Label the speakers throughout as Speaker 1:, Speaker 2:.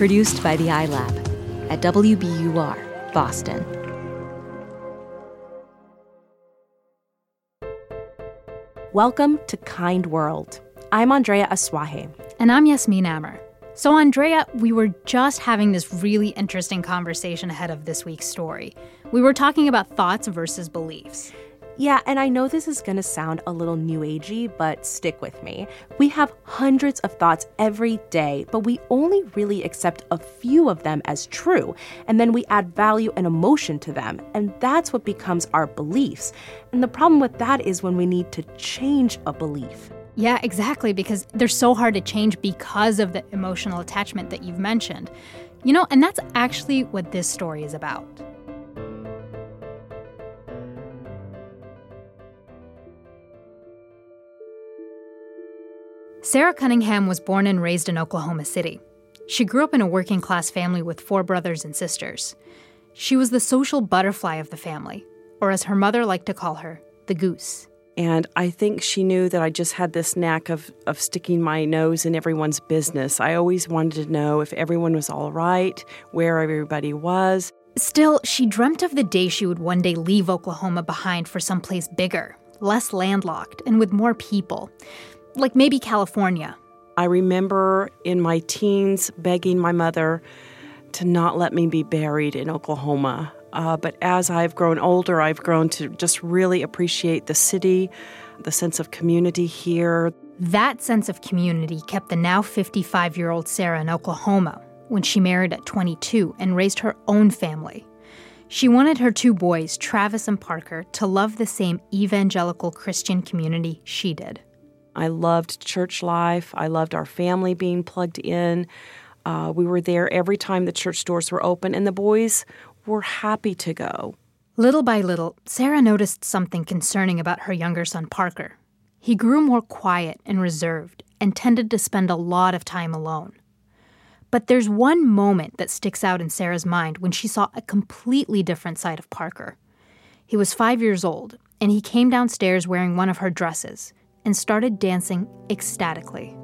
Speaker 1: Produced by the iLab at WBUR, Boston.
Speaker 2: Welcome to Kind World. I'm Andrea Asuaje.
Speaker 3: And I'm Yasmin Amer. So, Andrea, we were just having this really interesting conversation ahead of this week's story. We were talking about thoughts versus beliefs.
Speaker 2: Yeah, and I know this is going to sound a little new agey, but stick with me. We have hundreds of thoughts every day, but we only really accept a few of them as true, and then we add value and emotion to them, and that's what becomes our beliefs. And the problem with that is when we need to change a belief.
Speaker 3: Yeah, exactly, because they're so hard to change because of the emotional attachment that you've mentioned. You know, and that's actually what this story is about. Sara Cunningham was born and raised in Oklahoma City. She grew up in a working class family with four brothers and sisters. She was the social butterfly of the family, or as her mother liked to call her, the goose.
Speaker 4: And I think she knew that I just had this knack of, of sticking my nose in everyone's business. I always wanted to know if everyone was all right, where everybody was.
Speaker 3: Still, she dreamt of the day she would one day leave Oklahoma behind for someplace bigger, less landlocked, and with more people like maybe California.
Speaker 4: I remember in my teens begging my mother to not let me be buried in Oklahoma. Uh, but as I've grown older, I've grown to just really appreciate the city, the sense of community here.
Speaker 3: That sense of community kept the now 55 year old Sara in Oklahoma when she married at 22 and raised her own family. She wanted her two boys, Travis and Parker, to love the same evangelical Christian community she did.
Speaker 4: I loved church life. I loved our family being plugged in. Uh, we were there every time the church doors were open, and the boys were happy to go.
Speaker 3: Little by little, Sara noticed something concerning about her younger son, Parker. He grew more quiet and reserved and tended to spend a lot of time alone. But there's one moment that sticks out in Sara's mind when she saw a completely different side of Parker. He was five years old, and he came downstairs wearing one of her dresses and started dancing ecstatically.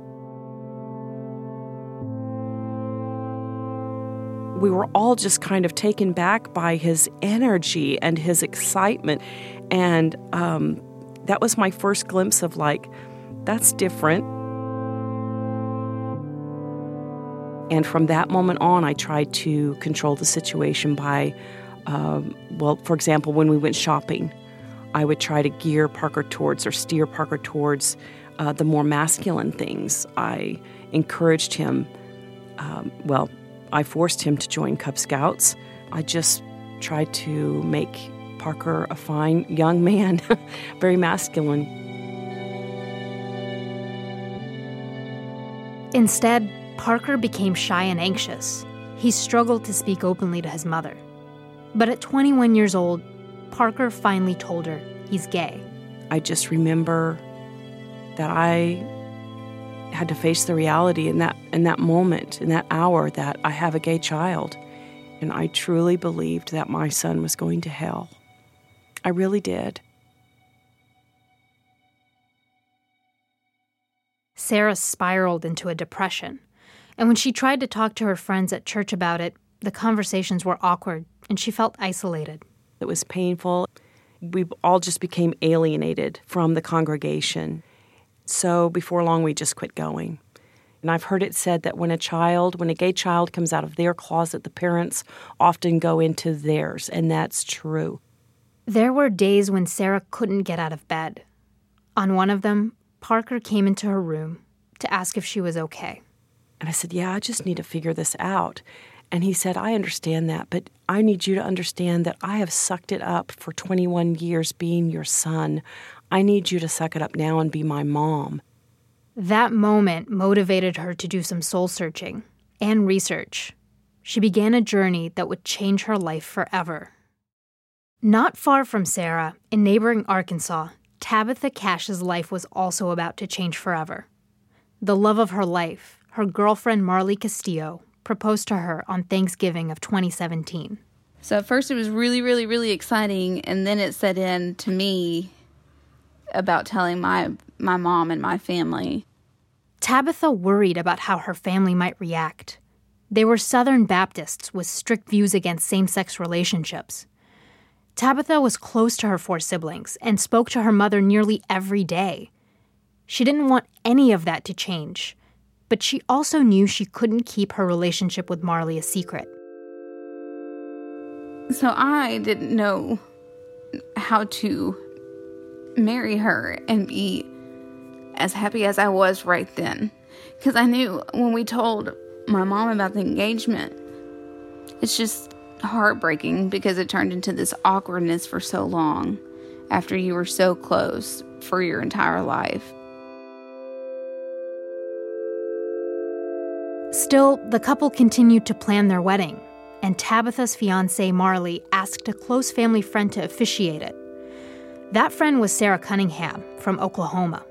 Speaker 4: We were all just kind of taken back by his energy and his excitement. And um, that was my first glimpse of like, that's different. And from that moment on, I tried to control the situation by, um, well, for example, when we went shopping, I would try to gear Parker towards or steer Parker towards uh, the more masculine things. I encouraged him, um, well, I forced him to join Cub Scouts. I just tried to make Parker a fine young man, very masculine.
Speaker 3: Instead, Parker became shy and anxious. He struggled to speak openly to his mother. But at 21 years old, Parker finally told her he's gay.
Speaker 4: I just remember that I had to face the reality in that in that moment, in that hour that I have a gay child. And I truly believed that my son was going to hell. I really did.
Speaker 3: Sara spiraled into a depression. And when she tried to talk to her friends at church about it, the conversations were awkward and she felt isolated.
Speaker 4: It was painful. We all just became alienated from the congregation. So before long, we just quit going. And I've heard it said that when a child, when a gay child comes out of their closet, the parents often go into theirs, and that's true.
Speaker 3: There were days when Sara couldn't get out of bed. On one of them, Parker came into her room to ask if she was okay.
Speaker 4: And I said, Yeah, I just need to figure this out. And he said, I understand that, but I need you to understand that I have sucked it up for 21 years being your son. I need you to suck it up now and be my mom.
Speaker 3: That moment motivated her to do some soul searching and research. She began a journey that would change her life forever. Not far from Sara, in neighboring Arkansas, Tabitha Cash's life was also about to change forever. The love of her life, her girlfriend Marley Castillo, proposed to her on Thanksgiving of 2017.
Speaker 5: So at first it was really, really, really exciting, and then it set in to me about telling my my mom and my family.
Speaker 3: Tabitha worried about how her family might react. They were Southern Baptists with strict views against same sex relationships. Tabitha was close to her four siblings and spoke to her mother nearly every day. She didn't want any of that to change, but she also knew she couldn't keep her relationship with Marley a secret.
Speaker 5: So I didn't know how to marry her and be as happy as I was right then. Because I knew when we told my mom about the engagement, it's just heartbreaking because it turned into this awkwardness for so long after you were so close for your entire life.
Speaker 3: Still, the couple continued to plan their wedding, and Tabitha's fiance Marley asked a close family friend to officiate it. That friend was Sara Cunningham from Oklahoma.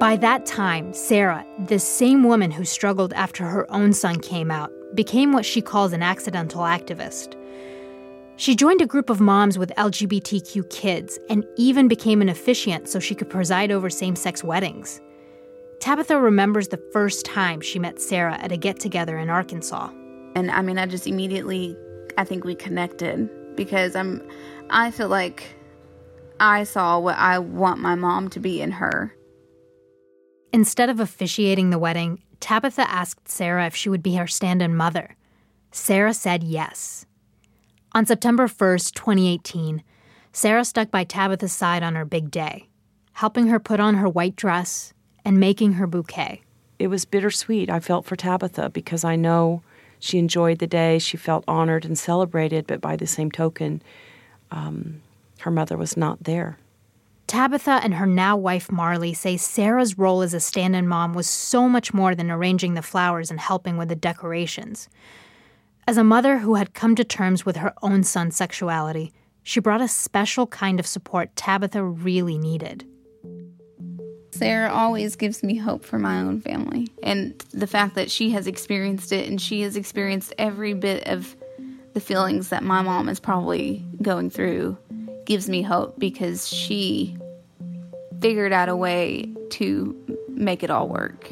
Speaker 3: By that time, Sara, the same woman who struggled after her own son came out, became what she calls an accidental activist. She joined a group of moms with LGBTQ kids and even became an officiant so she could preside over same sex weddings. Tabitha remembers the first time she met Sara at a get together in Arkansas.
Speaker 5: And I mean, I just immediately, I think we connected because I'm, I feel like I saw what I want my mom to be in her.
Speaker 3: Instead of officiating the wedding, Tabitha asked Sara if she would be her stand in mother. Sara said yes. On September 1st, 2018, Sara stuck by Tabitha's side on her big day, helping her put on her white dress and making her bouquet.
Speaker 4: It was bittersweet. I felt for Tabitha because I know she enjoyed the day. She felt honored and celebrated, but by the same token, um, her mother was not there.
Speaker 3: Tabitha and her now wife Marley say Sara's role as a stand in mom was so much more than arranging the flowers and helping with the decorations. As a mother who had come to terms with her own son's sexuality, she brought a special kind of support Tabitha really needed.
Speaker 5: Sara always gives me hope for my own family. And the fact that she has experienced it and she has experienced every bit of the feelings that my mom is probably going through gives me hope because she figured out a way to make it all work.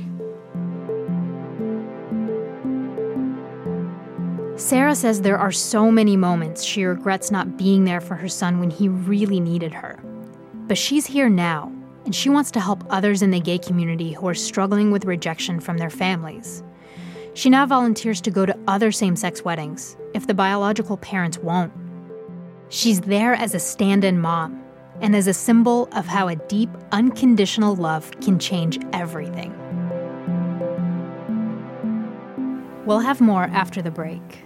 Speaker 3: Sara says there are so many moments she regrets not being there for her son when he really needed her. But she's here now, and she wants to help others in the gay community who are struggling with rejection from their families. She now volunteers to go to other same sex weddings if the biological parents won't. She's there as a stand in mom and as a symbol of how a deep, unconditional love can change everything. We'll have more after the break.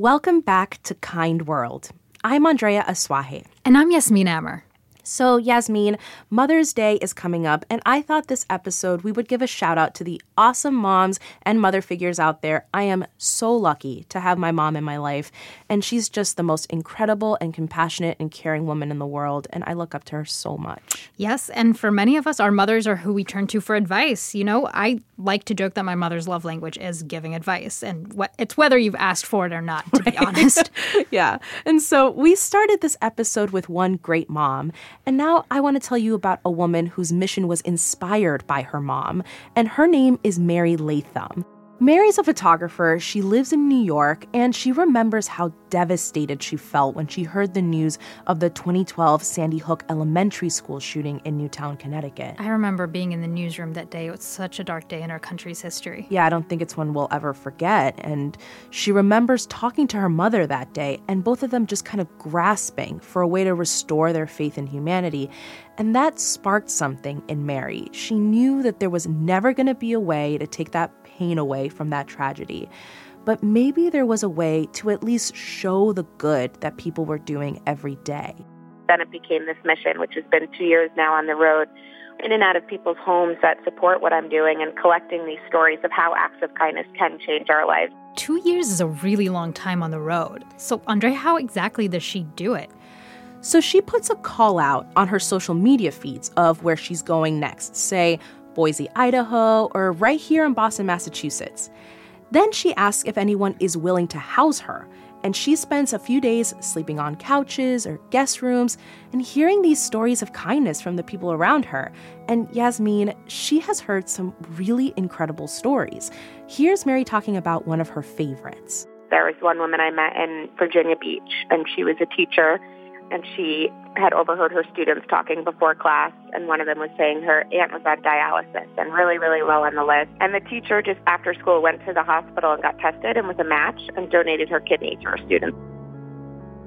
Speaker 2: Welcome back to Kind World. I'm Andrea Asuaje.
Speaker 3: And I'm Yasmin Amer.
Speaker 2: So, Yasmin, Mother's Day is coming up, and I thought this episode we would give a shout out to the awesome moms and mother figures out there. I am so lucky to have my mom in my life, and she's just the most incredible and compassionate and caring woman in the world, and I look up to her so much.
Speaker 3: Yes, and for many of us, our mothers are who we turn to for advice. You know, I like to joke that my mother's love language is giving advice, and what, it's whether you've asked for it or not, to be honest.
Speaker 2: yeah. And so we started this episode with one great mom, And now I want to tell you about a woman whose mission was inspired by her mom, and her name is Mary Latham. Mary's a photographer. She lives in New York, and she remembers how devastated she felt when she heard the news of the 2012 Sandy Hook Elementary School shooting in Newtown, Connecticut.
Speaker 3: I remember being in the newsroom that day. It was such a dark day in our country's history.
Speaker 2: Yeah, I don't think it's one we'll ever forget. And she remembers talking to her mother that day, and both of them just kind of grasping for a way to restore their faith in humanity. And that sparked something in Mary. She knew that there was never going to be a way to take that pain away from that tragedy. But maybe there was a way to at least show the good that people were doing every day.
Speaker 6: Then it became this mission, which has been two years now on the road, in and out of people's homes that support what I'm doing and collecting these stories of how acts of kindness can change our lives.
Speaker 3: Two years is a really long time on the road. So, Andre, how exactly does she do it?
Speaker 2: So, she puts a call out on her social media feeds of where she's going next. Say, Boise, Idaho, or right here in Boston, Massachusetts. Then she asks if anyone is willing to house her, and she spends a few days sleeping on couches or guest rooms and hearing these stories of kindness from the people around her. And Yasmin, she has heard some really incredible stories. Here's Mary talking about one of her favorites.
Speaker 6: There was one woman I met in Virginia Beach, and she was a teacher and she had overheard her students talking before class, and one of them was saying her aunt was on dialysis and really, really low on the list. And the teacher just after school went to the hospital and got tested and was a match and donated her kidney to her students.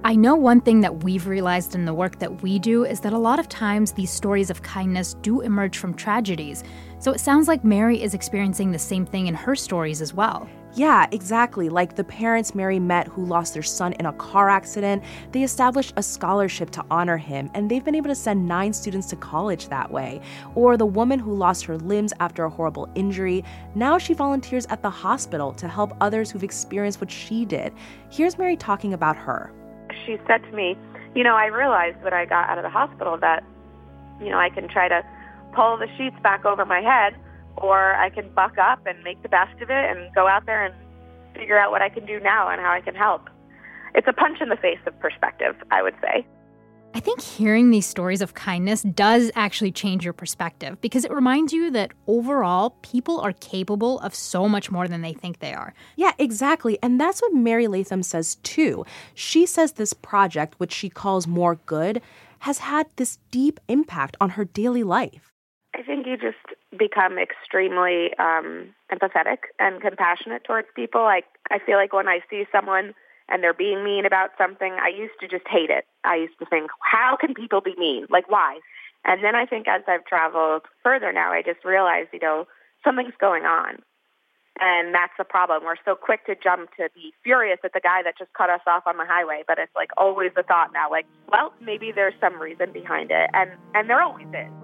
Speaker 3: I know one thing that we've realized in the work that we do is that a lot of times these stories of kindness do emerge from tragedies. So it sounds like Mary is experiencing the same thing in her stories as well.
Speaker 2: Yeah, exactly. Like the parents Mary met who lost their son in a car accident, they established a scholarship to honor him, and they've been able to send nine students to college that way. Or the woman who lost her limbs after a horrible injury, now she volunteers at the hospital to help others who've experienced what she did. Here's Mary talking about her.
Speaker 6: She said to me, You know, I realized when I got out of the hospital that, you know, I can try to pull the sheets back over my head or I can buck up and make the best of it and go out there and figure out what I can do now and how I can help. It's a punch in the face of perspective, I would say.
Speaker 3: I think hearing these stories of kindness does actually change your perspective because it reminds you that overall, people are capable of so much more than they think they are.
Speaker 2: Yeah, exactly. And that's what Mary Latham says too. She says this project, which she calls More Good, has had this deep impact on her daily life.
Speaker 6: I think you just become extremely um, empathetic and compassionate towards people. Like I feel like when I see someone and they're being mean about something, I used to just hate it. I used to think, how can people be mean? Like why? And then I think as I've traveled further now, I just realized, you know, something's going on. And that's the problem. We're so quick to jump to be furious at the guy that just cut us off on the highway, but it's like always the thought now, like, well, maybe there's some reason behind it, and and there always is.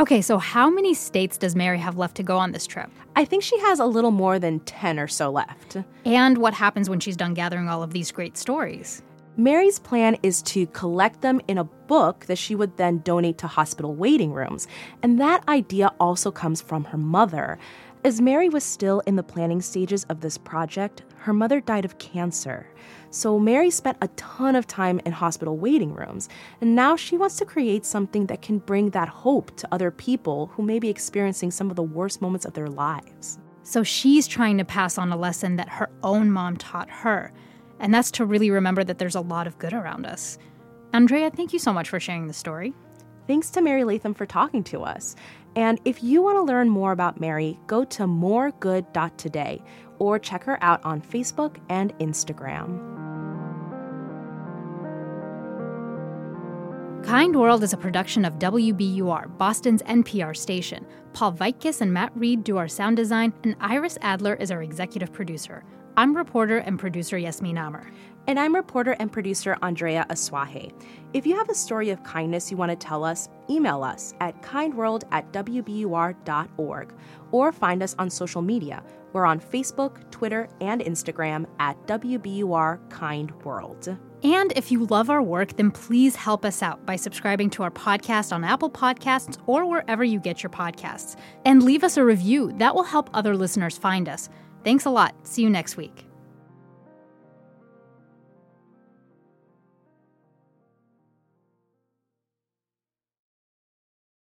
Speaker 3: Okay, so how many states does Mary have left to go on this trip?
Speaker 2: I think she has a little more than 10 or so left.
Speaker 3: And what happens when she's done gathering all of these great stories?
Speaker 2: Mary's plan is to collect them in a book that she would then donate to hospital waiting rooms. And that idea also comes from her mother. As Mary was still in the planning stages of this project, her mother died of cancer. So Mary spent a ton of time in hospital waiting rooms, and now she wants to create something that can bring that hope to other people who may be experiencing some of the worst moments of their lives.
Speaker 3: So she's trying to pass on a lesson that her own mom taught her, and that's to really remember that there's a lot of good around us. Andrea, thank you so much for sharing the story.
Speaker 2: Thanks to Mary Latham for talking to us. And if you want to learn more about Mary, go to moregood.today or check her out on Facebook and Instagram.
Speaker 3: Kind World is a production of WBUR, Boston's NPR station. Paul Vaitkus and Matt Reed do our sound design, and Iris Adler is our executive producer. I'm reporter and producer Yasmin Amer.
Speaker 2: And I'm reporter and producer Andrea Asuaje. If you have a story of kindness you want to tell us, email us at kindworld at wbur.org or find us on social media. We're on Facebook, Twitter, and Instagram at WBUR Kind World.
Speaker 3: And if you love our work, then please help us out by subscribing to our podcast on Apple Podcasts or wherever you get your podcasts. And leave us a review. That will help other listeners find us. Thanks a lot. See you next week.